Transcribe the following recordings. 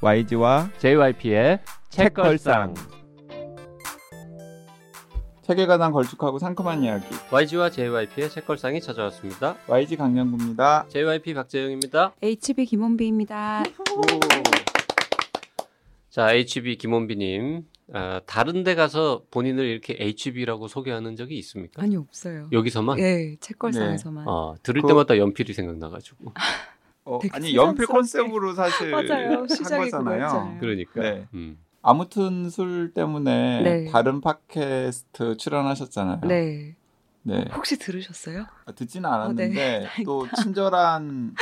YG와 JYP의 책걸상. 책에 관한 걸쭉하고 상큼한 이야기. YG와 JYP의 책걸상이 찾아왔습니다. YG 강량구입니다. JYP 박재영입니다. HB 김원비입니다. 자, HB 김원비님. 아, 다른 데 가서 본인을 이렇게 HB라고 소개하는 적이 있습니까? 아니 없어요. 여기서만? 예, 책걸상에서만. 어, 들을 그- 때마다 연필이 생각나가지고. 어, 아니 연필. 컨셉으로 사실 맞아요. 한 시작이 거잖아요. 그러니까. 네. 음. 아무튼 술 때문에 네. 다른 팟캐스트 출연하셨잖아요. 네. 네. 혹시 들으셨어요? 아, 듣지는 않았는데 네. 또 친절한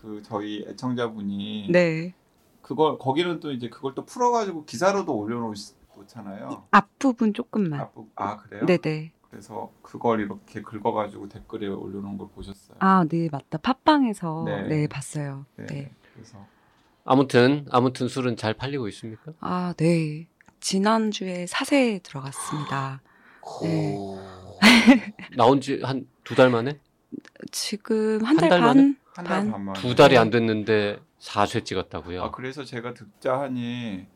그 저희 애청자분이 네. 그걸 거기는 또 이제 그걸 또 풀어가지고 기사로도 올려놓잖아요. 앞부분 조금만. 아, 아 그래요? 네네. 그래서 그걸 이렇게 긁어가지고 댓글에 올려놓은 걸 보셨어요. 아, 네, 맞다. 팟빵에서 네. 네, 봤어요. 네. 네. 그래서 아무튼, 아무튼 술은 잘 팔리고 있습니까? 아, 네. 지난주에 사세에 들어갔습니다. 네. 나온 지 한 두 달 만에? 지금 한한달달 반? 만에? 한달 반? 반만. 두 달이 네. 안 됐는데 4쇄 찍었다고요? 아 그래서 제가 듣자 하니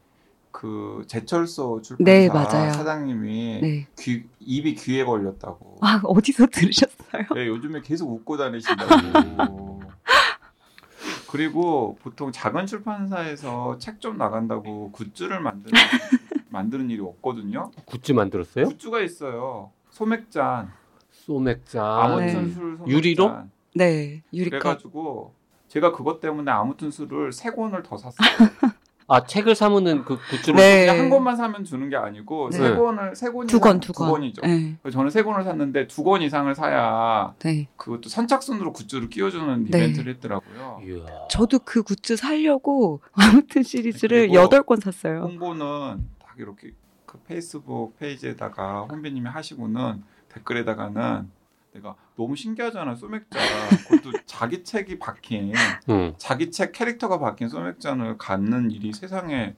그 제철소 출판사 네, 맞아요. 사장님이 네. 귀, 입이 귀에 걸렸다고. 아, 어디서 들으셨어요? 네, 요즘에 계속 웃고 다니신다고. 그리고 보통 작은 출판사에서 책 좀 나간다고 굿즈를 만드는 만드는 일이 없거든요. 굿즈 만들었어요? 굿즈가 있어요. 소맥잔, 소맥잔. 아무튼 네. 술 소맥잔. 유리로? 네. 유리컵. 그래가지고 제가 그것 때문에 아무튼 술을 세 권을 더 샀어요. 아, 책을 사면은 그 굿즈를 네. 그냥 한 권만 사면 주는 게 아니고 네. 세 권을 세 권이 두 권, 두 권. 권이죠. 네. 그래서 저는 세 권을 샀는데 두 권 이상을 사야 네. 그것도 선착순으로 굿즈를 끼워주는 네. 이벤트를 했더라고요. 이야. 저도 그 굿즈 살려고 아무튼 시리즈를 여덟 권 샀어요. 홍보는 딱 이렇게 그 페이스북 페이지에다가 혼비님이 하시고는 댓글에다가는 내가 너무 신기하잖아 소맥잔 그것도 자기 책이 박힌 응. 자기 책 캐릭터가 박힌 소맥잔을 갖는 일이 세상에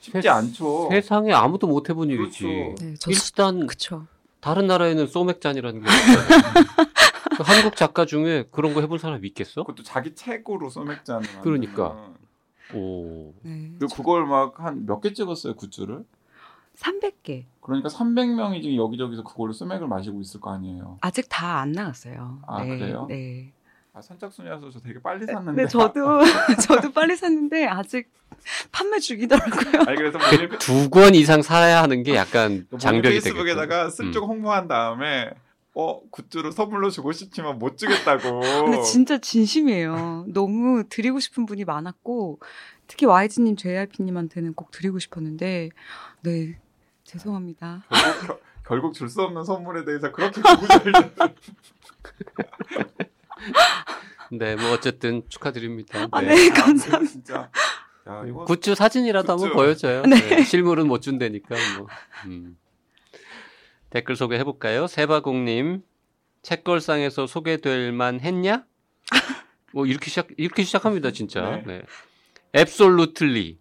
쉽지 세- 않죠. 세상에 아무도 못 해본 일이지. 그렇죠. 네, 저 일단 그쵸. 다른 나라에는 소맥잔이라는 게. 그 한국 작가 중에 그런 거 해본 사람 있겠어? 그것도 자기 책으로 소맥잔을. 그러니까. 오. 네. 그리고 그걸 막 한 몇 개 찍었어요 굿즈를. 300개. 그러니까 300명이 지금 여기저기서 그걸로 소맥을 마시고 있을 거 아니에요. 아직 다 안 나갔어요. 아, 네, 그래요? 네. 아, 선착순이라서 저 되게 빨리 샀는데. 네, 저도 저도 빨리 샀는데 아직 판매 중이더라고요. 아니 그래서 본인, 페- 두권 이상 사야 하는 게 약간 본인 장벽이 페이스북에다가 되겠죠. 슬쩍 음. 홍보한 다음에 어 굿즈로 선물로 주고 싶지만 못 주겠다고. 근데 진짜 진심이에요. 너무 드리고 싶은 분이 많았고 특히 YG님, JYP님한테는 꼭 드리고 싶었는데 네 죄송합니다. 결국, 겨- 결국 줄 수 없는 선물에 대해서 그렇게 구구절절. 네, 뭐 어쨌든 축하드립니다. 아, 네. 네, 아, 감사합니다. 이거 진짜. 야 이거 굿즈 사진이라도 한번 굿즈. 보여줘요. 네, 실물은 못 준다니까 뭐. 음. 댓글 소개해 볼까요? 세바공님 책걸상에서 소개될 만 했냐? 뭐 이렇게 시작 이렇게 시작합니다 진짜. 네. 네. 앱솔루틀리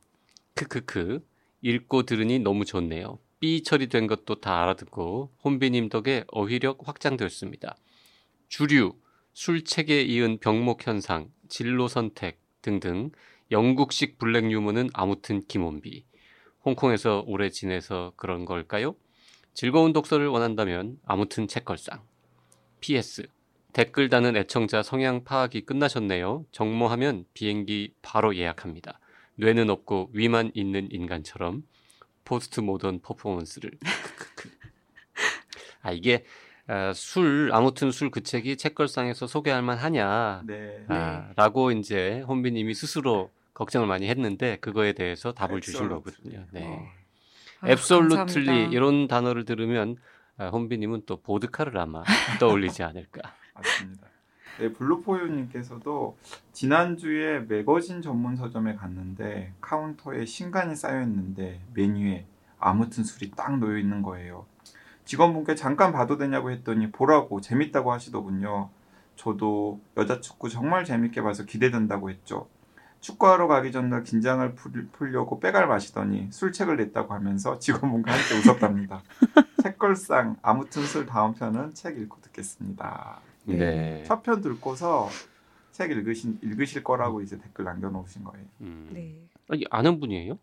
크크크 읽고 들으니 너무 좋네요. 삐 처리된 것도 다 알아듣고 혼비님 덕에 어휘력 확장되었습니다. 주류 술책에 이은 병목 현상 진로 선택 등등 영국식 블랙 유머는 아무튼 김원비. 홍콩에서 오래 지내서 그런 걸까요? 즐거운 독서를 원한다면 아무튼 책걸상. PS. 댓글 다는 애청자 성향 파악이 끝나셨네요. 정모하면 비행기 바로 예약합니다. 뇌는 없고 위만 있는 인간처럼 포스트 모던 퍼포먼스를. 아 이게 아, 술 아무튼 술 그 책이 책걸상에서 소개할 만하냐 네. 아, 라고 이제 혼비님이 스스로 걱정을 많이 했는데 그거에 대해서 답을 주신 거거든요. 네. 어. absolutely 감사합니다. 이런 단어를 들으면 아, 혼비님은 또 보드카를 아마 떠올리지 않을까. 맞습니다. 네, 블루포유님께서도 지난주에 매거진 전문 서점에 갔는데 카운터에 신간이 쌓여 있는데 맨 위에 아무튼 술이 딱 놓여 있는 거예요. 직원분께 잠깐 봐도 되냐고 했더니 보라고 재밌다고 하시더군요. 저도 여자 축구 정말 재밌게 봐서 기대된다고 했죠. 축구하러 가기 전날 긴장을 풀- 풀려고 빼갈 마시더니 술책을 냈다고 하면서 직원분과 함께 웃었답니다. 책걸상 아무튼 술 다음 편은 책 읽고 듣겠습니다. 네. 네. 첫편 듣고서 책 읽으신 읽으실 거라고 이제 댓글 남겨놓으신 거예요. 음. 네. 아니, 아는 분이에요?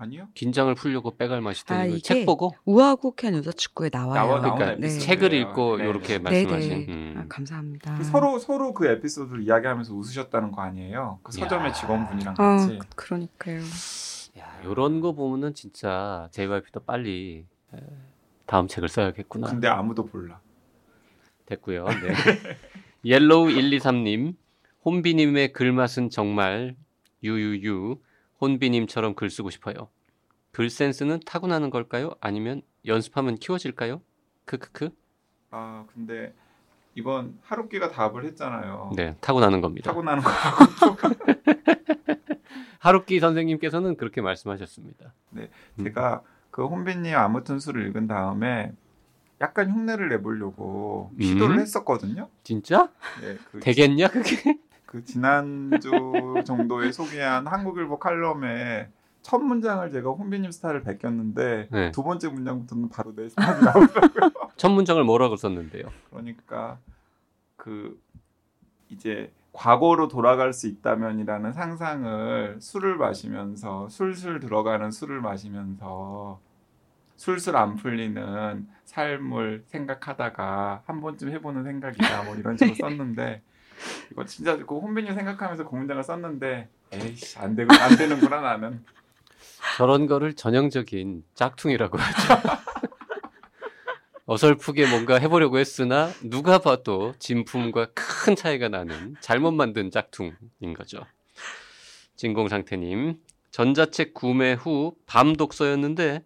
아니요? 긴장을 풀려고 빼갈 마시더니 아, 이게 책 보고 우아국한 여자 축구에 나와요. 나와- 그러니까 에피소드예요. 책을 읽고 네, 이렇게 네. 말씀하신. 네네. 음. 아, 감사합니다. 그 서로 서로 그 에피소드를 이야기하면서 웃으셨다는 거 아니에요? 그 서점의 야. 직원분이랑 아, 같이. 그러니까요. 야, 요런 거 보면은 진짜 JYP도 빨리 에, 다음 책을 써야겠구나. 근데 아무도 몰라. 됐고요. 네. 옐로우 123님, 혼비님의 글맛은 정말 유유유. 혼비님처럼 글 쓰고 싶어요. 글 센스는 타고나는 걸까요? 아니면 연습하면 키워질까요? 크크크. 아 근데 이번 하루키가 답을 했잖아요. 네, 타고나는 겁니다. 타고나는 거. 하루키 선생님께서는 그렇게 말씀하셨습니다. 음. 제가 그 혼비님 아무 튼 수를 읽은 다음에 약간 흉내를 내보려고 시도를 음? 했었거든요. 진짜? 예, 그, 되겠냐 그게? 그 지난주 정도에 소개한 한국일보 칼럼에 첫 문장을 제가 혼비님 스타일을 베꼈는데 네. 두 번째 문장부터는 바로 내 스타일이 나오더라고요. 첫 문장을 뭐라고 썼는데요? 그러니까 그 이제 과거로 돌아갈 수 있다면이라는 상상을 술을 마시면서 술술 들어가는 술을 마시면서 술술 안 풀리는 삶을 생각하다가 한 번쯤 해보는 생각이다 뭐 이런 식으로 썼는데 이거 진짜 그 혼비님 생각하면서 그 문장을 썼는데 에이씨 안 되고 안 되는구나 나는 저런 거를 전형적인 짝퉁이라고 하죠. 어설프게 뭔가 해보려고 했으나 누가 봐도 진품과 큰 차이가 나는 잘못 만든 짝퉁인 거죠. 진공상태님, 전자책 구매 후 밤 독서였는데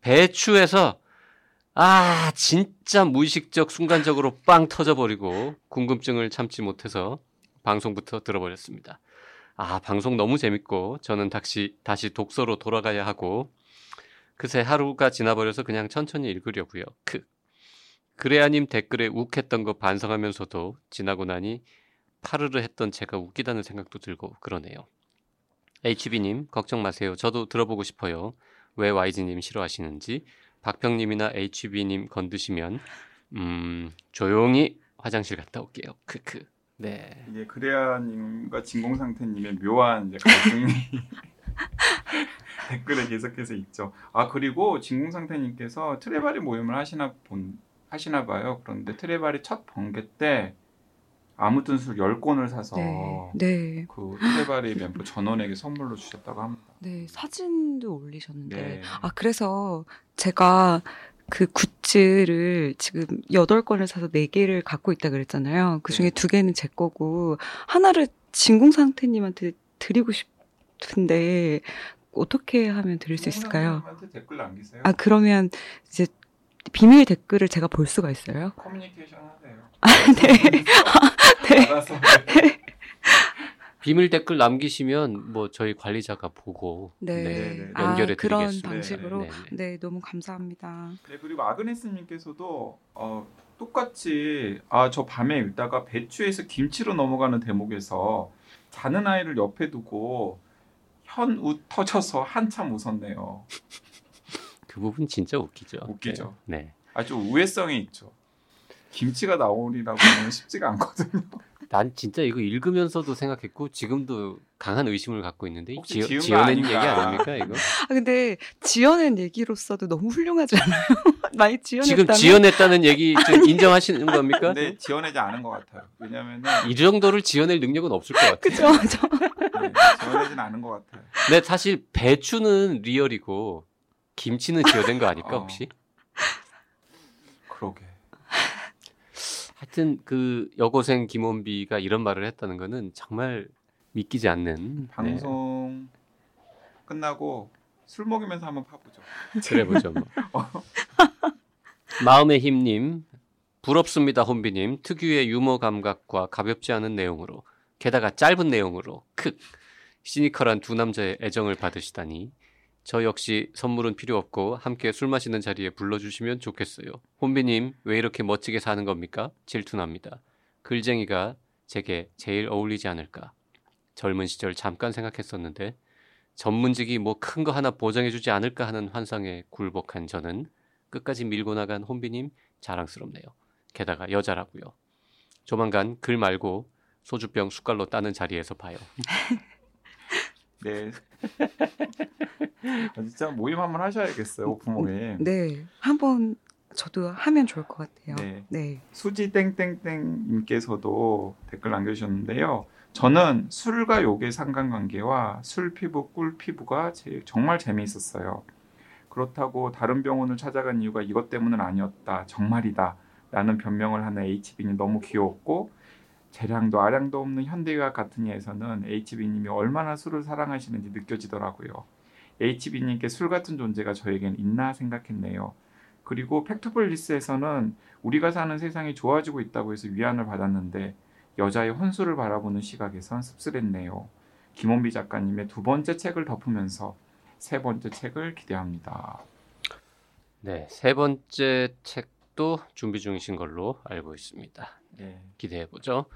배추에서 아 진짜 무의식적 순간적으로 빵 터져버리고 궁금증을 참지 못해서 방송부터 들어버렸습니다. 아, 방송 너무 재밌고 저는 다시 다시 독서로 돌아가야 하고 그새 하루가 지나버려서 그냥 천천히 읽으려고요. 크. 그래야님 댓글에 욱했던 거 반성하면서도 지나고 나니 파르르 했던 제가 웃기다는 생각도 들고 그러네요. HB님 걱정 마세요. 저도 들어보고 싶어요. 왜 YG님 싫어하시는지 박평님이나 HB님 건드시면 음 조용히 화장실 갔다 올게요. 크크. 네. 이게 그래야님과 진공상태님의 묘한 이제 갈등이 댓글에 계속해서 있죠. 아 그리고 진공상태님께서 트레바리 모임을 하시나 본 하시나 봐요. 그런데 트레바리 첫 번개 때 아무 튼 술 10권을 사서 네, 네, 그 트레바리 멤버 전원에게 선물로 주셨다고 합니다. 네 사진도 올리셨는데 네. 아 그래서 제가 그 굿즈를 지금 여덟 권을 사서 네 개를 갖고 있다 그랬잖아요. 그 중에 네. 두 개는 제 거고 하나를 진공상태님한테 드리고 싶은데 어떻게 하면 드릴 수 있을까요? 아 그러면 이제 비밀 댓글을 제가 볼 수가 있어요? 커뮤니케이션 아, 네. 네. 알아서 비밀 댓글 남기시면 뭐 저희 관리자가 보고 네. 네. 연결해 아, 그런 드리겠습니다. 방식으로 네, 네, 네. 너무 감사합니다. 네 그리고 아그네스님께서도 어, 똑같이 아 저 밤에 읽다가 배추에서 김치로 넘어가는 대목에서 자는 아이를 옆에 두고 현웃 터져서 한참 웃었네요. 그 부분 진짜 웃기죠. 웃기죠. 네. 아주 우회성이 있죠. 김치가 나오리라고 하면 쉽지가 않거든요. 난 진짜 이거 읽으면서도 생각했고 지금도 강한 의심을 갖고 있는데 혹시 거 지어낸 아닌가? 얘기 아닙니까 이거? 아 근데 지어낸 얘기로서도 너무 훌륭하지 않아요? 많이 지어냈다면 지금 지어냈다는 얘기 좀 인정하시는 겁니까? 근데 지어내지 않은 것 같아요. 왜냐면은 이 정도를 지어낼 능력은 없을 것 같아요. 그죠? 저, 네, 지어내진 않은 것 같아요. 근데 사실 배추는 리얼이고 김치는 지어낸 거 아닐까 어. 혹시? 그러게. 하여튼 그 여고생 김원비가 이런 말을 했다는 거는 정말 믿기지 않는 네, 방송 끝나고 술 먹으면서 한번 파보죠. 그래 보죠 뭐. 마음의 힘님 부럽습니다 혼비님 특유의 유머 감각과 가볍지 않은 내용으로 게다가 짧은 내용으로 크 시니컬한 두 남자의 애정을 받으시다니 저 역시 선물은 필요 없고 함께 술 마시는 자리에 불러주시면 좋겠어요 혼비님 왜 이렇게 멋지게 사는 겁니까 질투납니다 글쟁이가 제게 제일 어울리지 않을까 젊은 시절 잠깐 생각했었는데 전문직이 뭐 큰 거 하나 보장해주지 않을까 하는 환상에 굴복한 저는 끝까지 밀고 나간 혼비님 자랑스럽네요. 게다가 여자라고요. 조만간 글 말고 소주병 숟갈로 따는 자리에서 봐요. 네. 아, 진짜 모임 한번 하셔야겠어요. 오픈 모임. 네, 한번 저도 하면 좋을 것 같아요. 네. 네. 수지 땡땡땡님께서도 댓글 남겨주셨는데요. 저는 술과 욕의 상관관계와 술 피부, 꿀 피부가 제- 정말 재미있었어요. 그렇다고 다른 병원을 찾아간 이유가 이것 때문은 아니었다. 정말이다. 라는 변명을 하는 HB는 너무 귀여웠고 재량도 아량도 없는 현대의학 같은 예에서는 HB님이 얼마나 술을 사랑하시는지 느껴지더라고요. HB님께 술 같은 존재가 저에겐 있나 생각했네요. 그리고 팩트블리스에서는 우리가 사는 세상이 좋아지고 있다고 해서 위안을 받았는데 여자의 혼수를 바라보는 시각에선 씁쓸했네요. 김원비 작가님의 두 번째 책을 덮으면서 세 번째 책을 기대합니다. 네, 세 번째 책도 준비 중이신 걸로 알고 있습니다. 네. 기대해 보죠.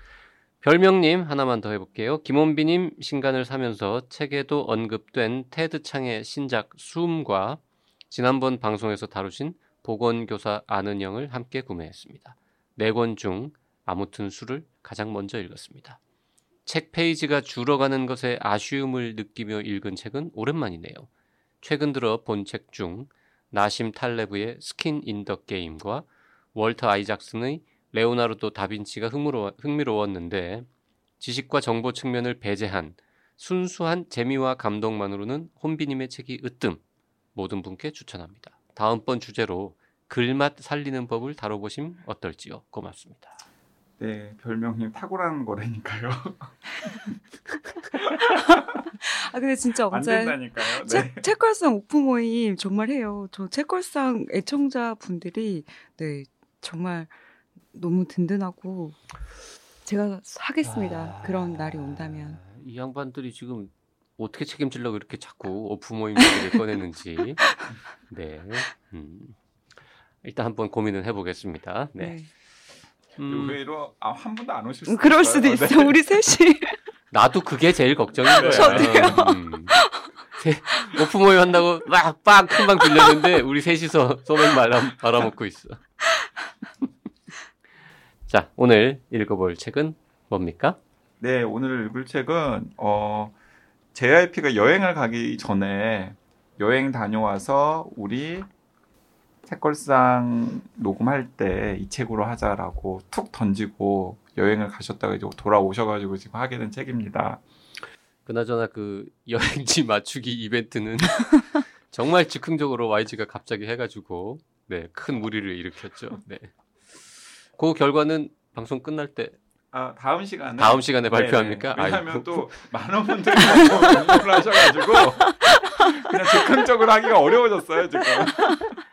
별명님 하나만 더 해볼게요. 김원비님 신간을 사면서 책에도 언급된 테드 창의 신작 숨과 지난번 방송에서 다루신 보건교사 아는영을 함께 구매했습니다. 네 권 중 아무튼 술을 가장 먼저 읽었습니다. 책 페이지가 줄어가는 것에 아쉬움을 느끼며 읽은 책은 오랜만이네요. 최근 들어 본 책 중 나심 탈레브의 Skin in the Game과 월터 아이작슨의 레오나르도 다빈치가 흥미로워, 흥미로웠는데 지식과 정보 측면을 배제한 순수한 재미와 감동만으로는 혼비님의 책이 으뜸 모든 분께 추천합니다. 다음번 주제로 글맛 살리는 법을 다뤄보심 어떨지요? 고맙습니다. 네, 별명님 탁월한 거라니까요. 아 근데 진짜 안 언제 된다니까요. 네. 책 책걸상 오픈 모임 정말 해요. 저 책걸상 애청자 분들이 네 정말 너무 든든하고 제가 하겠습니다. 아, 그런 날이 온다면. 이 양반들이 지금 어떻게 책임지려고 이렇게 자꾸 오프 모임 얘기를 꺼내는지 네 음. 일단 한번 고민을 해보겠습니다. 네. 네. 음, 의외로 아, 한 번도 안 오실 수 음, 그럴 수도 있어요. 있어. 우리 셋이 나도 그게 제일 걱정인 거야. 저도요. 음. 세- 오프 모임 한다고 막빡 큰방 빌렸는데 우리 셋이서 소맥 말아, 말아먹고 있어. 자 오늘 읽어볼 책은 뭡니까? 네, 오늘 읽을 책은 어 JYP가 여행을 가기 전에 여행 다녀와서 우리 책걸상 녹음할 때 이 책으로 하자라고 툭 던지고 여행을 가셨다가 이제 돌아오셔가지고 지금 하게 된 책입니다. 그나저나 그 여행지 맞추기 이벤트는 정말 즉흥적으로 YG가 갑자기 해가지고 네, 큰 무리를 일으켰죠. 네. 그 결과는 방송 끝날 때 아 다음 시간에 다음 시간에 네, 발표합니까? 네. 왜냐하면 아이고. 또 많은 분들이 응모를 하셔가지고 그냥 즉흥적으로 하기가 어려워졌어요 지금.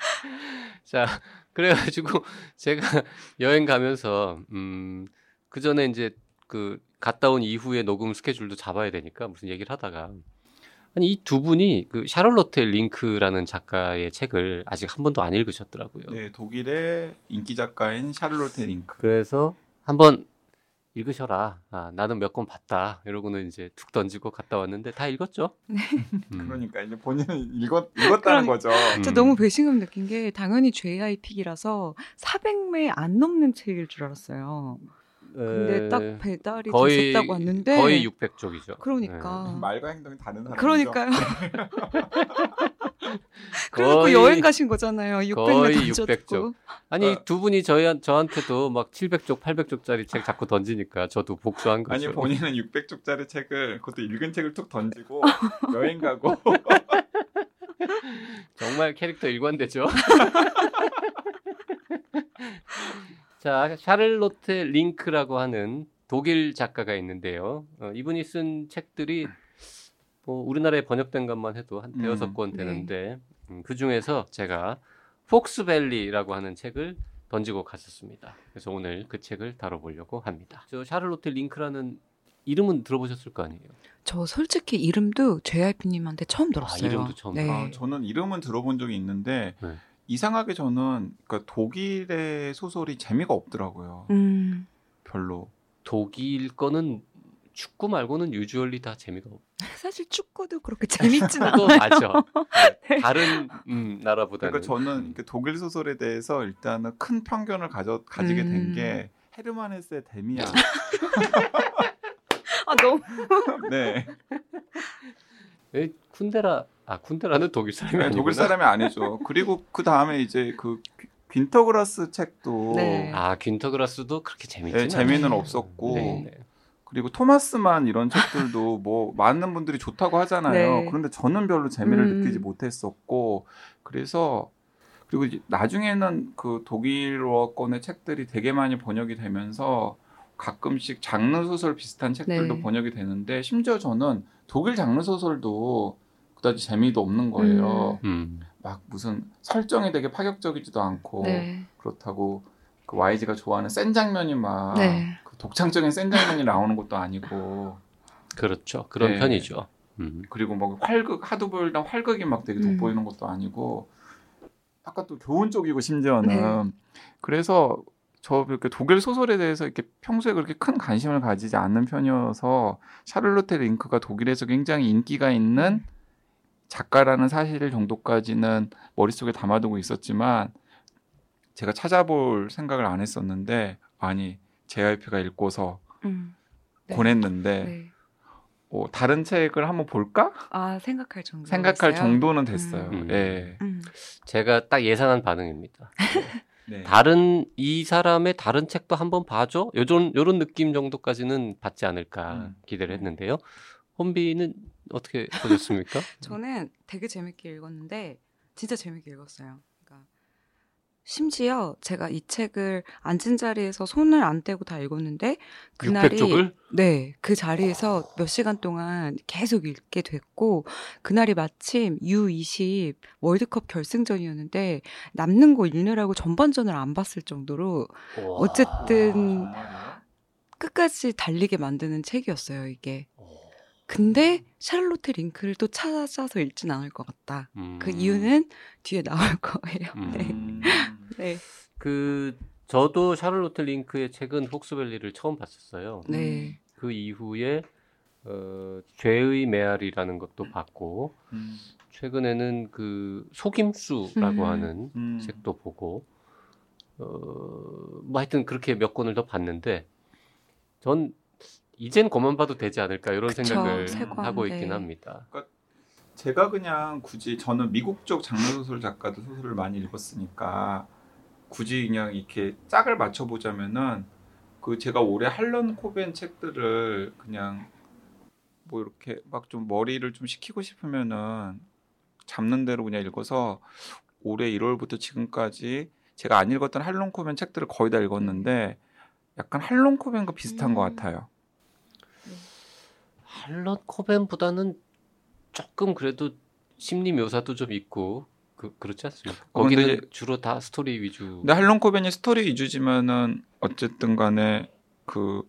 자, 그래가지고 제가 여행 가면서 음, 그 전에 이제 그 갔다 온 이후에 녹음 스케줄도 잡아야 되니까 무슨 얘기를 하다가 아니 이 두 분이 그 샤를로테 링크라는 작가의 책을 아직 한 번도 안 읽으셨더라고요. 네, 독일의 인기 작가인 샤를로테 링크. 그래서 한번 읽으셔라. 아, 나는 몇 권 봤다. 이러고는 이제 툭 던지고 갔다 왔는데 다 읽었죠. 음. 그러니까 이제 본인은 읽었, 읽었다는. 거죠. 저 음. 너무 배신감 느낀 게 당연히 JI픽이라서 400매 안 넘는 책일 줄 알았어요. 근데 에, 딱 배달이 거의 됐었다고 왔는데 거의 600쪽이죠. 그러니까 말과 행동이 다른 사람이죠. 그러니까요. 그리고 거의- 여행 가신 거잖아요. 600매 거의 던졌고. 600쪽. 아니 어. 두 분이 저희 저한테도 막 700쪽, 800쪽짜리 책 자꾸 던지니까 저도 복수한 거죠. 아니 본인은 600쪽짜리 책을 그것도 읽은 책을 툭 던지고 여행 가고 정말 캐릭터 일관되죠. 자, 샤를로테 링크라고 하는 독일 작가가 있는데요. 어, 이분이 쓴 책들이 뭐 우리나라에 번역된 것만 해도 한 음, 대여섯 권 네. 되는데 음, 그 중에서 제가 폭스밸리라고 하는 책을 던지고 갔었습니다. 그래서 오늘 그 책을 다뤄보려고 합니다. 저 샤를로테 링크라는 이름은 들어보셨을 거 아니에요? 저 솔직히 이름도 JYP님한테 처음 들었어요. 이름도 처음 네. 아, 저는 이름은 들어본 적이 있는데 네. 이상하게 저는 그러니까 독일의 소설이 재미가 없더라고요. 음, 별로. 독일 거는 축구 말고는 유주얼리 다 재미가 없고 사실 축구도 그렇게 재밌진 않아요. 맞죠. 네. 다른 음, 나라보다는 그러니까 저는 그 독일 소설에 대해서 일단은 큰 편견을 가져, 가지게 된 음. 게 헤르만 헤스의 데미안. 아 너무 네. 에, 쿤데라 아 쿤데라는 독일 사람이 네, 아니구나. 독일 사람이 아니죠. 그리고 그 다음에 이제 그 빈터그라스 책도 네. 아 균터그라스도 그렇게 재밌지 네, 재미는 없었고 네, 네. 그리고 토마스만 이런 책들도 뭐 많은 분들이 좋다고 하잖아요. 네. 그런데 저는 별로 재미를 음. 느끼지 못했었고 그래서 그리고 이제 나중에는 그 독일어권의 책들이 되게 많이 번역이 되면서 가끔씩 장르 소설 비슷한 책들도 네. 번역이 되는데 심지어 저는 독일 장르 소설도 그다지 재미도 없는 거예요. 음. 막 무슨 설정이 되게 파격적이지도 않고 네. 그렇다고 그 YG가 좋아하는 센 장면이 막 네. 그 독창적인 센 장면이 나오는 것도 아니고 그렇죠. 그런 네. 편이죠. 음. 그리고 뭐 활극 하드보일드 활극이 막 되게 음. 돋보이는 것도 아니고 약간 또 교훈 쪽이고 심지어는 네. 그래서 저 이렇게 독일 소설에 대해서 이렇게 평소에 그렇게 큰 관심을 가지지 않는 편이어서 샤를로테 링크가 독일에서 굉장히 인기가 있는 작가라는 사실 정도까지는 머릿속에 담아두고 있었지만 제가 찾아볼 생각을 안 했었는데 아니 JYP가 읽고서 음. 네. 권했는데 네. 어, 다른 책을 한번 볼까 아 생각할 정도. 생각할 정도는 됐어요. 음. 예. 음. 제가 딱 예상한 반응입니다. 네. 다른 이 사람의 다른 책도 한번 봐줘. 요런 요런 느낌 정도까지는 받지 않을까 음. 기대를 했는데요. 혼비는 어떻게 보셨습니까? 저는 되게 재밌게 읽었는데 진짜 재밌게 읽었어요. 그러니까 심지어 제가 이 책을 앉은 자리에서 손을 안 떼고 다 읽었는데 그날이 600쪽을 네, 그 자리에서 몇 시간 동안 계속 읽게 됐고, 그날이 마침 U20 월드컵 결승전이었는데, 남는 거 읽느라고 전반전을 안 봤을 정도로 어쨌든? 끝까지 달리게 만드는 책이었어요, 이게. 근데 샤를로테 링크를 또 찾아서 읽진 않을 것 같다. 음. 그 이유는 뒤에 나올 거예요. 음. 네. 음. 네. 그 저도 샤를로트 링크의 책은 폭스밸리를 처음 봤었어요. 네. 그 이후에 어, 죄의 메아리라는 것도 봤고 음. 최근에는 그 속임수라고 음. 하는 음. 책도 보고 어 뭐 하여튼 그렇게 몇 권을 더 봤는데 전 이젠 그만 봐도 되지 않을까 이런 그쵸, 생각을 세 권, 하고 네. 있긴 합니다. 제가 그냥 굳이 저는 미국 쪽 장르 소설 작가도 소설을 많이 읽었으니까 굳이 그냥 이렇게 짝을 맞춰 보자면은 그 제가 올해 할런 코벤 책들을 그냥 뭐 이렇게 막 좀 머리를 좀 식히고 싶으면은 잡는 대로 그냥 읽어서 올해 1월부터 지금까지 제가 안 읽었던 할런 코벤 책들을 거의 다 읽었는데 약간 할런 코벤과 비슷한 음. 것 같아요. 할런 코벤보다는 조금 그래도 심리 묘사도 좀 있고 그, 그렇지 않습니까? 어, 근데 거기는 이제- 주로 다 스토리 위주. 근데 할런 코벤이 스토리 위주지만은 어쨌든 간에 그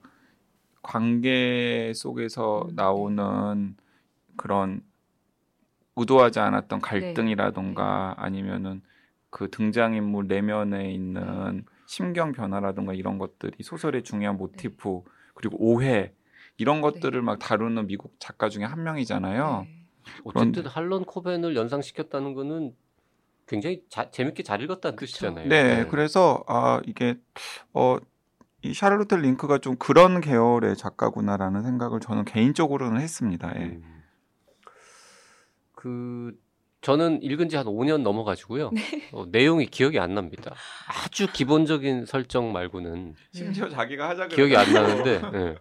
관계 속에서 음, 나오는 그런 의도하지 않았던 갈등이라던가 아니면은 그 등장인물 내면에 있는 심경 변화라던가 이런 것들이 소설의 중요한 모티프 그리고 오해 이런 것들을 막 다루는 미국 작가 중에 한 명이잖아요. 네. 어쨌든 할런 코벤을 연상시켰다는 거는 굉장히 자- 재밌게 잘 읽었다는 그쵸. 뜻이잖아요. 네, 그래서 아 이게 어 이 샤를로테 링크가 좀 그런 계열의 작가구나라는 생각을 저는 개인적으로는 했습니다. 예. 음. 그 저는 읽은 지 한 5년 넘어가지고요. 네. 어, 내용이 기억이 안 납니다. 아주 기본적인 설정 말고는 심지어 자기가 하자 기억이 안 나는데 예.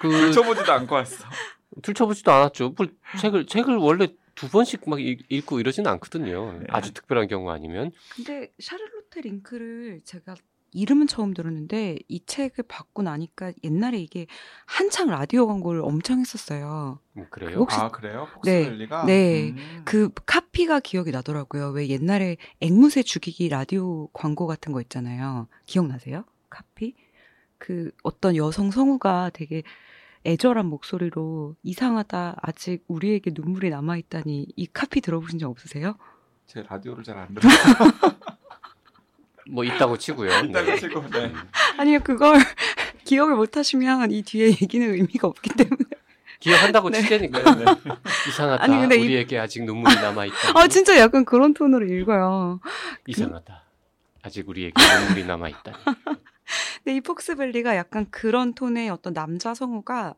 그 들춰보지도 않고 왔어. 들춰보지도 않았죠. 뭘 책을 책을 원래 두 번씩 막 읽- 읽고 이러지는 않거든요. 네. 아주 특별한 경우 아니면 근데 샤를로테 링크를 제가 이름은 처음 들었는데 이 책을 받고 나니까 옛날에 이게 한창 라디오 광고를 엄청 했었어요. 음, 그래요. 혹시- 아 그래요? 네, 폭스밸리가? 네. 음. 그 카피가 기억이 나더라고요. 왜 옛날에 앵무새 죽이기 라디오 광고 같은 거 있잖아요. 기억나세요? 카피? 그 어떤 여성 성우가 되게 애절한 목소리로 이상하다. 아직 우리에게 눈물이 남아 있다니 이 카피 들어보신 적 없으세요? 제 라디오를 잘 안 들어요. 뭐 있다고 치고요. 있다고 네. 치고, 네. 아니요, 그걸 기억을 못 하시면 이 뒤에 얘기는 의미가 없기 때문에. 기억한다고 네. 치자니까 네. 이상하다. 아니, 근데 이- 우리에게 아직 눈물이 남아 있다. 아, 진짜 약간 그런 톤으로 읽어요. 이상하다. 아직 우리에게 눈물이 남아 있다. 근데 이 폭스밸리가 약간 그런 톤의 어떤 남자 성우가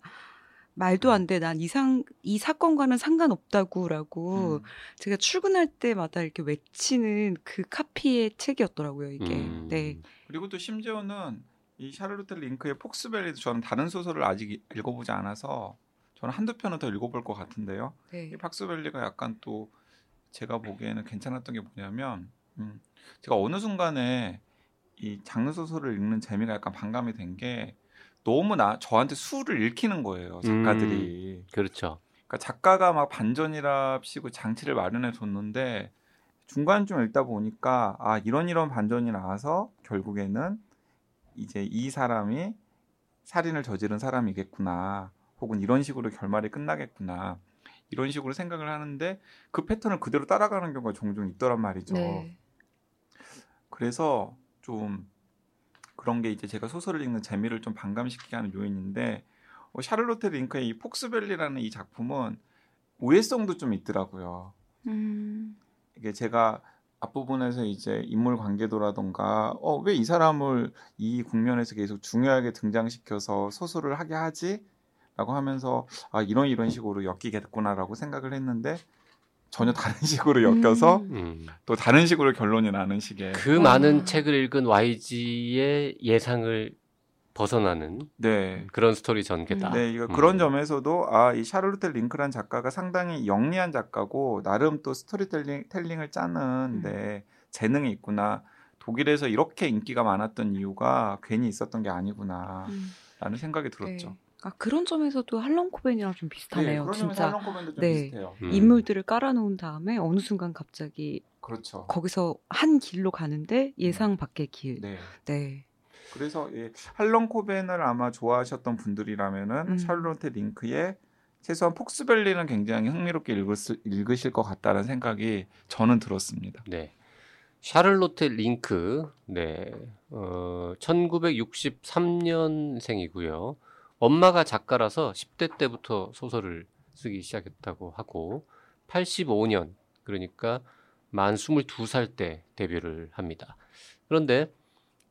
말도 안 돼. 난 이상 이 사건과는 상관없다고라고 음. 제가 출근할 때마다 이렇게 외치는 그 카피의 책이었더라고요. 이게. 음. 네. 그리고 또 심지어는 이 샤를로테 링크의 폭스밸리도 저는 다른 소설을 아직 이- 읽어보지 않아서 저는 한두 편은 더 읽어볼 것 같은데요. 네. 이 박스밸리가 약간 또 제가 보기에는 괜찮았던 게 뭐냐면 음, 제가 어느 순간에 이 장르 소설을 읽는 재미가 약간 반감이 된 게 너무 나 저한테 수를 읽히는 거예요 작가들이. 그렇죠. 그러니까 작가가 막 반전이랍시고 장치를 마련해 줬는데 중간쯤 읽다 보니까 아 이런 이런 반전이 나와서 결국에는 이제 이 사람이 살인을 저지른 사람이겠구나 혹은 이런 식으로 결말이 끝나겠구나 이런 식으로 생각을 하는데 그 패턴을 그대로 따라가는 경우가 종종 있더란 말이죠. 네. 그래서 좀 그런 게 이제 제가 소설을 읽는 재미를 좀 반감시키게 하는 요인인데 어, 샤를로테 링크의 이 폭스밸리라는 이 작품은 우회성도 좀 있더라고요. 음. 이게 제가 앞부분에서 이제 인물 관계도라던가 어 왜 이 사람을 이 국면에서 계속 중요하게 등장시켜서 소설을 하게 하지? 라고 하면서 아 이런 이런 식으로 엮이겠구나라고 생각을 했는데 전혀 다른 식으로 엮여서 음. 음. 또 다른 식으로 결론이 나는 식의 그 와. 많은 책을 읽은 YG의 예상을 벗어나는 네. 그런 스토리 전개다. 네, 이거 음. 그런 점에서도 아, 이 샤를로테 링크란 작가가 상당히 영리한 작가고 나름 또 스토리텔링 텔링을 짜는데 재능이 있구나. 독일에서 이렇게 인기가 많았던 이유가 괜히 있었던 게 아니구나라는 음. 생각이 들었죠. 네. 아 그런 점에서도 할런 코벤이랑 좀 비슷하네요. 점에서 진짜 할런 코벤도 좀 네. 비슷해요. 음. 인물들을 깔아놓은 다음에 어느 순간 갑자기 그렇죠. 거기서 한 길로 가는데 예상 밖의 길. 네. 네. 그래서 예, 할런 코벤을 아마 좋아하셨던 분들이라면은 음. 샤를로테 링크의 최소한 폭스밸리는 굉장히 흥미롭게 읽으실, 읽으실 것 같다는 생각이 저는 들었습니다. 네. 샤를로테 링크, 네, 어, 1963년생이고요. 엄마가 작가라서 10대 때부터 소설을 쓰기 시작했다고 하고, 85년, 그러니까 만 22살 때 데뷔를 합니다. 그런데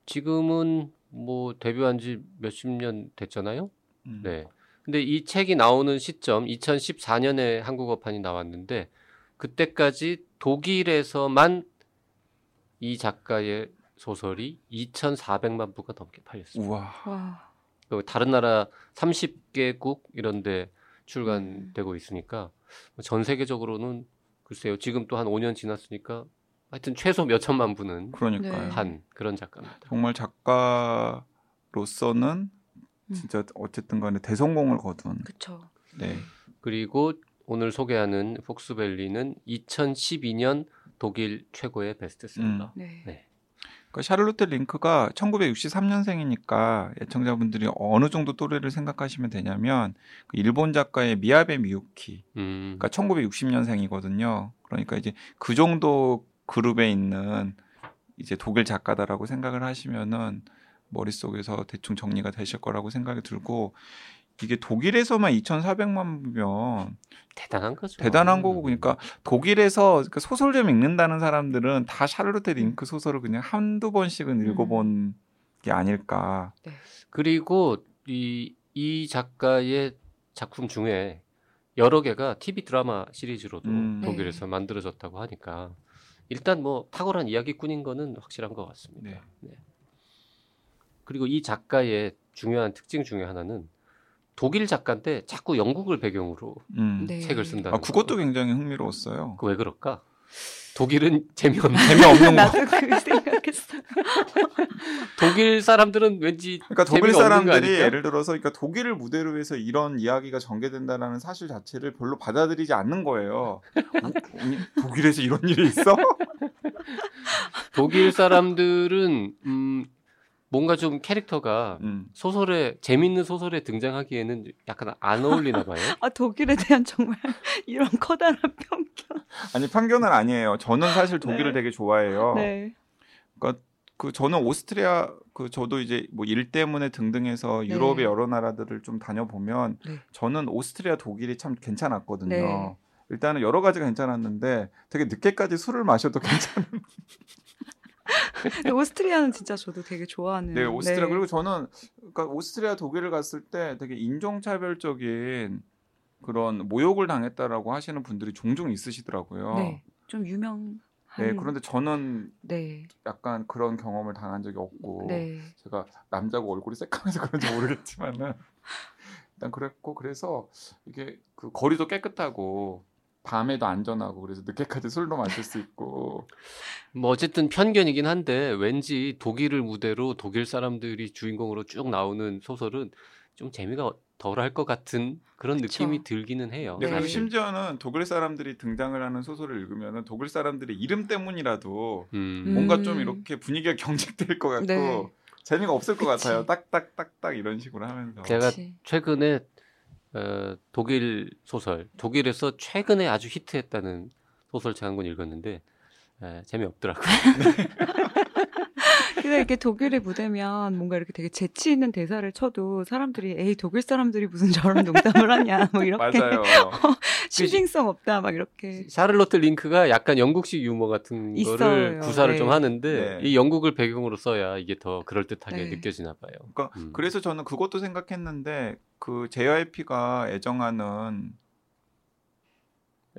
지금은 뭐 데뷔한 지 몇십 년 됐잖아요? 음. 네. 근데 이 책이 나오는 시점 2014년에 한국어판이 나왔는데 그때까지 독일에서만 이 작가의 소설이 2,400만 부가 넘게 팔렸습니다. 우와. 와. 그 다른 나라 30개국 이런 데 출간되고 있으니까 전 세계적으로는 글쎄요. 지금 또 한 5년 지났으니까 하여튼 최소 몇 천만 부는 그러니까요. 네. 한 그런 작가입니다. 정말 작가로서는 음. 진짜 어쨌든 간에 대성공을 거둔. 그쵸. 네. 그리고 오늘 소개하는 폭스밸리는 2012년 독일 최고의 베스트셀러. 네. 네. 그러니까 샤를로테 링크가 1963년생이니까 애청자분들이 어느 정도 또래를 생각하시면 되냐면 그 일본 작가의 미야베 미유키 음. 그러니까 1960년생이거든요. 그러니까 이제 그 정도 그룹에 있는 이제 독일 작가다라고 생각을 하시면은 머릿속에서 대충 정리가 되실 거라고 생각이 들고 이게 독일에서만 2,400만 부면 대단한 거죠. 대단한 거고 그러니까 독일에서 그 소설 좀 읽는다는 사람들은 다 샤를로테 링크 소설을 그냥 한두 번씩은 읽어본 게 아닐까. 그리고 이, 이 작가의 작품 중에 여러 개가 TV 드라마 시리즈로도 음. 독일에서 만들어졌다고 하니까 일단 뭐 탁월한 이야기꾼인 거는 확실한 것 같습니다. 네. 네. 그리고 이 작가의 중요한 특징 중에 하나는 독일 작가인데 자꾸 영국을 배경으로 음. 네. 책을 쓴다는 아, 그것도 거. 굉장히 흥미로웠어요. 그 왜 그럴까? 독일은 재미없는 재미없는 거. 나도 그 생각했어요. 독일 사람들은 왠지 그러니까 독일 사람들이? 예를 들어서 그러니까 독일을 무대로 해서 이런 이야기가 전개된다라는 사실 자체를 별로 받아들이지 않는 거예요. 어? 독일에서 이런 일이 있어? 독일 사람들은 음, 뭔가 좀 캐릭터가 음. 소설에 재밌는 소설에 등장하기에는 약간 안 어울리나 봐요. 아 독일에 대한 정말 이런 커다란 편견. 아니 편견은 아니에요. 저는 사실 독일을 네. 되게 좋아해요. 네. 그 저는 오스트리아 그 저도 이제 뭐 일 때문에 등등해서 네. 유럽의 여러 나라들을 좀 다녀보면 네. 저는 오스트리아 독일이 참 괜찮았거든요. 근데 오스트리아는 진짜 저도 되게 좋아하는. 네, 오스트리아 그리고 저는 그러니까 오스트리아 독일을 갔을 때 되게 인종차별적인 그런 모욕을 당했다라고 하시는 분들이 종종 있으시더라고요. 네, 좀 유명한. 네, 그런데 저는 네, 약간 그런 경험을 당한 적이 없고 네, 제가 남자고 얼굴이 새까매서 그런지 모르겠지만은 일단 그랬고 그래서 이게 그 거리도 깨끗하고 밤에도 안전하고 그래서 늦게까지 술도 마실 수 있고 뭐 어쨌든 편견이긴 한데 왠지 독일을 무대로 독일 사람들이 주인공으로 쭉 나오는 소설은 좀 재미가 덜할 것 같은 그런 그쵸. 느낌이 들기는 해요. 네, 그리고 네. 심지어는 독일 사람들이 등장을 하는 소설을 읽으면은 독일 사람들의 이름 때문이라도 음. 음. 뭔가 좀 이렇게 분위기가 경직될 것 같고 네. 재미가 없을 것 그치. 같아요. 딱딱딱딱 이런 식으로 하면서. 제가 그치. 최근에 어, 독일 소설 독일에서 최근에 아주 히트했다는 소설책 한권 읽었는데 에, 재미없더라고요. 근데 이렇게 독일의 무대면 뭔가 이렇게 되게 재치 있는 대사를 쳐도 사람들이 에이 독일 사람들이 무슨 저런 농담을 하냐 뭐 이렇게 맞아요. 신빙성 없다 막 이렇게 샤를로트 링크가 약간 영국식 유머 같은 거를 있어요. 구사를 네. 좀 하는데 네. 이 영국을 배경으로 써야 이게 더 그럴 듯하게 네. 느껴지나 봐요. 그러니까 음. 그래서 저는 그것도 생각했는데 그 JYP가 애정하는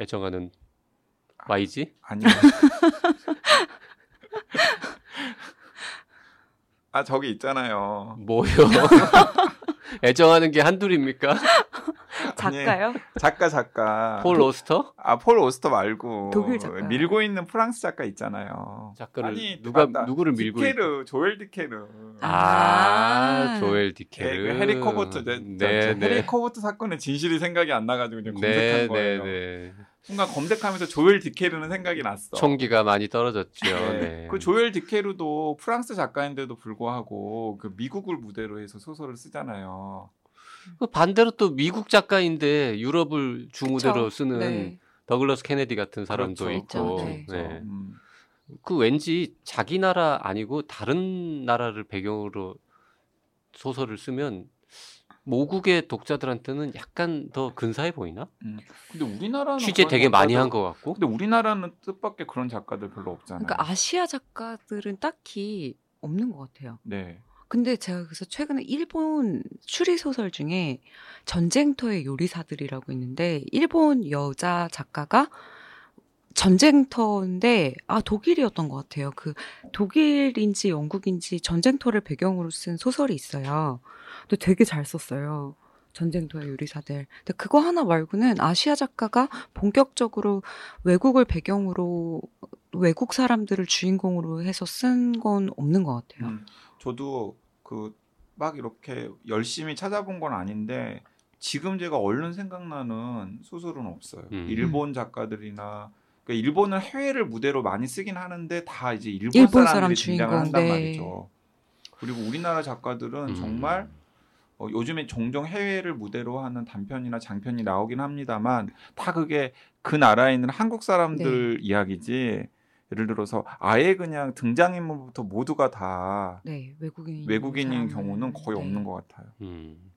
애정하는 Y지? 아니 아 저기 있잖아요. 뭐요? 애정하는 게 한둘입니까? 작가요? 작가 작가 폴 오스터? 아 폴 오스터 말고 독일 작가요. 밀고 있는 프랑스 작가 있잖아요. 작가를 아니, 누가 맞다. 누구를 밀고 있... 디케르 조엘 디케르. 아, 아. 조엘 네, 디케르. 그 해리 쿼버트 네, 네, 네. 해리 쿼버트 사건의 진실이 생각이 안 나가지고 그냥 검색한 네, 네, 거예요. 네. 순간 검색하면서 조엘 디케르는 생각이 났어. 총기가 많이 떨어졌죠. 네. 네. 그 조엘 디케르도 프랑스 작가인데도 불구하고 그 미국을 무대로 해서 소설을 쓰잖아요. 그 반대로 또 미국 작가인데 유럽을 주무대로 그쵸? 쓰는 네. 더글러스 케네디 같은 사람도 그렇죠. 있고. 있죠. 네. 네. 음. 그 왠지 자기 나라 아니고 다른 나라를 배경으로 소설을 쓰면 모국의 독자들한테는 약간 더 근사해 보이나? 음. 근데 우리나라는 취재 되게 많이 작가들- 한것 같고. 근데 우리나라는 뜻밖의 그런 작가들 별로 없잖아요. 그러니까 아시아 작가들은 딱히 없는 것 같아요. 네. 근데 제가 그래서 최근에 일본 추리 소설 중에 전쟁터의 요리사들이라고 있는데 일본 여자 작가가 전쟁터인데 아 독일이었던 것 같아요. 그 독일인지 영국인지 전쟁터를 배경으로 쓴 소설이 있어요. 근데 되게 잘 썼어요. 전쟁터의 요리사들. 근데 그거 하나 말고는 아시아 작가가 본격적으로 외국을 배경으로 외국 사람들을 주인공으로 해서 쓴 건 없는 것 같아요. 음, 저도 그 막 이렇게 열심히 찾아본 건 아닌데 지금 제가 얼른 생각나는 소설은 없어요. 음. 일본 작가들이나 그러니까 일본은 해외를 무대로 많이 쓰긴 하는데 다 이제 일본, 일본 사람들이 사람 등장을 주인공, 한단 네. 말이죠. 그리고 우리나라 작가들은 음. 정말 어, 요즘에 종종 해외를 무대로 하는 단편이나 장편이 나오긴 합니다만 다 그게 그 나라에 있는 한국 사람들 네. 이야기지. 예를 들어서 아예 그냥 등장인물부터 모두가 다 네, 외국인 외국인인 사람은, 경우는 거의 네. 없는 것 같아요. 음.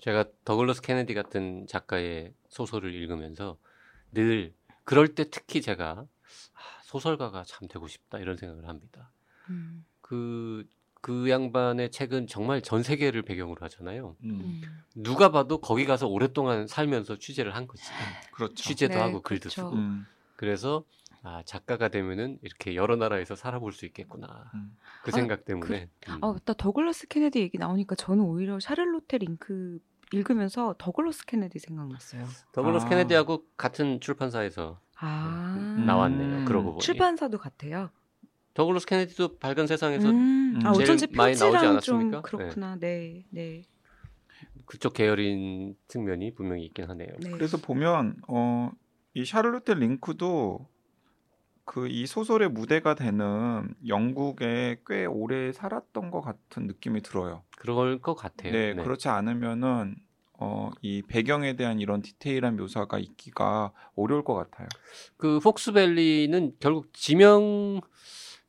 제가 더글러스 케네디 같은 작가의 소설을 읽으면서 늘 그럴 때 특히 제가 아, 소설가가 참 되고 싶다 이런 생각을 합니다. 음, 그, 그 양반의 책은 정말 전 세계를 배경으로 하잖아요. 음, 음. 누가 봐도 거기 가서 오랫동안 살면서 취재를 한 거지. 그렇죠. 취재도 네, 하고 글도 그렇죠. 쓰고. 음, 그래서 아, 작가가 되면은 이렇게 여러 나라에서 살아볼 수 있겠구나. 음. 그 아, 생각 때문에. 음. 아, 맞다. 더글러스 케네디 얘기 나오니까 저는 오히려 샤를로테 링크 읽으면서 더글러스 케네디 생각났어요. 더글러스 아. 케네디하고 같은 출판사에서 아, 음. 나왔네요. 그러고 보니. 출판사도 같아요. 더글러스 케네디도 밝은 세상에서 음, 아, 제일 어쩐지 많이 나오지 않았습니까? 좀 그렇구나. 네, 네, 그쪽 계열인 측면이 분명히 있긴 하네요. 네. 그래서 보면 어, 이 샤를로테 링크도 그 이 소설의 무대가 되는 영국에 꽤 오래 살았던 것 같은 느낌이 들어요. 그럴 것 같아요. 네, 그렇지 않으면은 어, 이 배경에 대한 이런 디테일한 묘사가 있기가 어려울 것 같아요. 그 폭스밸리는 결국 지명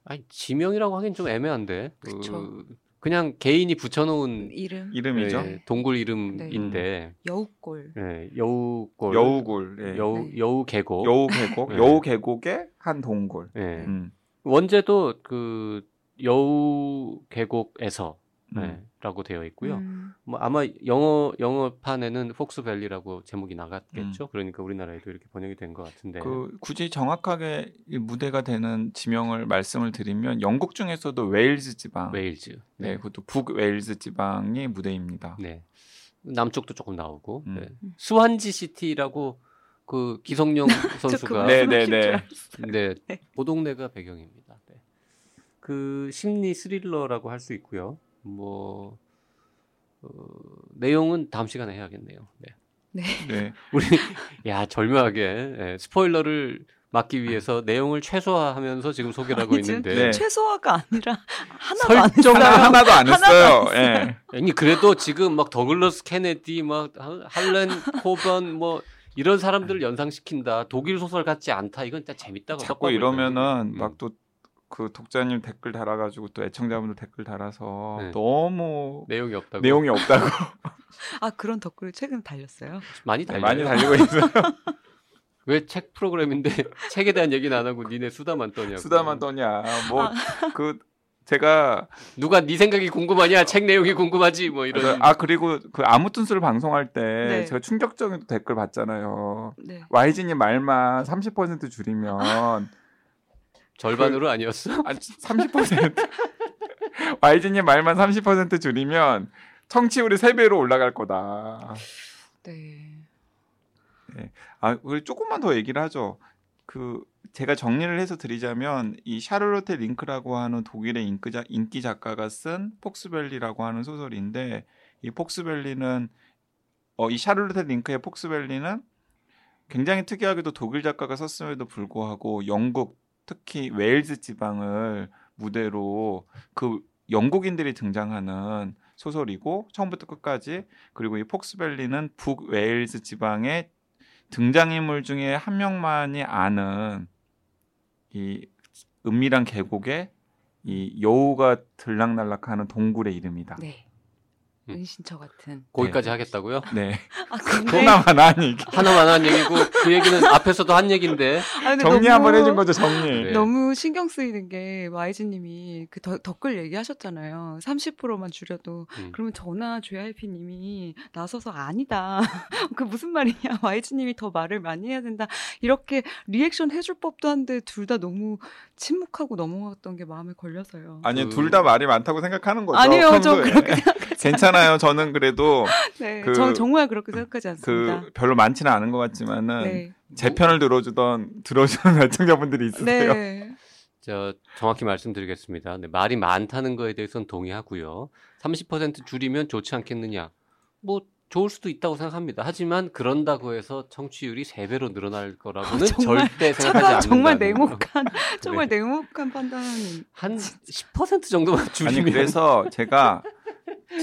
아니 지명이라고 하긴 좀 애매한데 그쵸. 그, 그냥 개인이 붙여놓은 이름 이름이죠. 예, 동굴 이름인데 여우골. 예, 여우골 여우굴, 예. 여우 네. 여우 계곡 여우 계곡, 네. 여우 계곡의 한 동굴. 예. 음. 원제도 그 여우 계곡에서 음. 네, 라고 되어 있고요. 음. 뭐 아마 영어 영어판에는 Fox Valley라고 제목이 나갔겠죠. 음. 그러니까 우리나라에도 이렇게 번역이 된 것 같은데. 그 굳이 정확하게 이 무대가 되는 지명을 말씀을 드리면 영국 중에서도 웨일즈 지방, 웨일즈. 네, 그것도 북 웨일즈 지방이 무대입니다. 네. 남쪽도 조금 나오고. 음. 네. 스완지 시티라고 그 기성용 선수가 네, 네, 네. 네, 네. 고동네가 배경입니다. 네. 그 심리 스릴러라고 할 수 있고요. 뭐 어, 내용은 다음 시간에 해야겠네요. 네. 네, 우리 야 절묘하게 예, 스포일러를 막기 위해서 내용을 최소화하면서 지금 소개를 하고 있는데 네. 최소화가 아니라 하나도 안 설정 했어요. 하나, 하나도 안 하나도 했어요. 안 예. 아니 그래도 지금 막 더글러스 케네디 막 할렌 코번 뭐 이런 사람들을 연상시킨다 독일 소설 같지 않다 이건 진짜 재밌다고 자꾸 이러면은 던지고. 막또 그 독자님 댓글 달아가지고 또 애청자분들 댓글 달아서 네. 너무 내용이 없다고 내용이 없다고 아 그런 덧글을 최근 달렸어요. 많이 달려요. 많이 달리고 있어요. 왜 책 프로그램인데 책에 대한 얘기는 안 하고 니네 수다만 떠냐고. 수다만 떠냐. 뭐 아. 그 제가 누가 네 생각이 궁금하냐? 책 내용이 궁금하지 뭐 이런. 아 그리고 그 아무 튼 수를 방송할 때 네. 제가 충격적인 댓글 봤잖아요. 네. YG님 말만 30% 줄이면 절반으로 아니었어? 아, 30% YG님 말만 30% 줄이면 청취율이 3배로 올라갈 거다. 네. 아, 우리 조금만 더 얘기를 하죠. 그 제가 정리를 해서 드리자면 이 샤를로테 링크라고 하는 독일의 인기, 작, 인기 작가가 쓴 폭스밸리라고 하는 소설인데 이 Fox Valley는 어, 이 샤를로테 링크의 Fox Valley는 굉장히 특이하게도 독일 작가가 썼음에도 불구하고 영국 특히 웨일즈 지방을 무대로 그 영국인들이 등장하는 소설이고 처음부터 끝까지 그리고 이 Fox Valley는 북 웨일즈 지방의 등장인물 중에 한 명만이 아는 이 은밀한 계곡에 이 여우가 들락날락하는 동굴의 이름이다. 네. 음. 은신처 같은. 거기까지 네. 하겠다고요? 네. 아 근데 소나만 아니 하나만 한 얘기고 그 얘기는 앞에서도 한 얘기인데 아, 정리 너무- 한번 해준 거죠 정리. 네. 너무 신경 쓰이는 게 YG님이 그 덧- 댓글 얘기하셨잖아요. 30%만 줄여도 음. 그러면 저나 JYP님이 나서서 아니다. 그 무슨 말이냐. YG님이 더 말을 많이 해야 된다. 이렇게 리액션 해줄 법도 한데 둘 다 너무 침묵하고 넘어갔던 게 마음에 걸려서요. 아니 그- 둘다 말이 많다고 생각하는 거죠. 아니에요. 저 평소에. 그렇게 생각하지 괜찮아요. 저는 그래도 네, 그- 전 정말 그렇게 생각하지 않습니다. 그 별로 많지는 않은 것 같지만은 네. 제 편을 들어주던 들어주는 애청자분들이 있으세요. 네. 저 정확히 말씀드리겠습니다. 네, 말이 많다는 거에 대해서는 동의하고요. 30% 줄이면 좋지 않겠느냐? 뭐 좋을 수도 있다고 생각합니다. 하지만 그런다고 해서 청취율이 3배로 늘어날 거라고는 아, 정말 절대 생각하지 않는다. 정말 냉혹한 정말 냉혹한 판단이 한10% 정도만 줄이면 아니 그래서 제가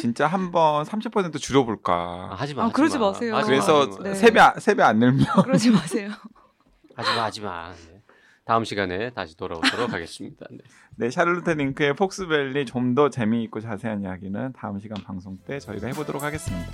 진짜 한번 30% 줄여볼까. 아, 하지 마. 아, 하지 그러지 마. 마, 그래서. 네. 세배 안- 세배 안 늘면 그러지 마세요. 하지 마, 하지 마. 네. 다음 시간에 다시 돌아오도록 하겠습니다. 네. 네 샤를로테 링크의 폭스밸리 좀 더 재미있고 자세한 이야기는 다음 시간 방송 때 저희가 해보도록 하겠습니다.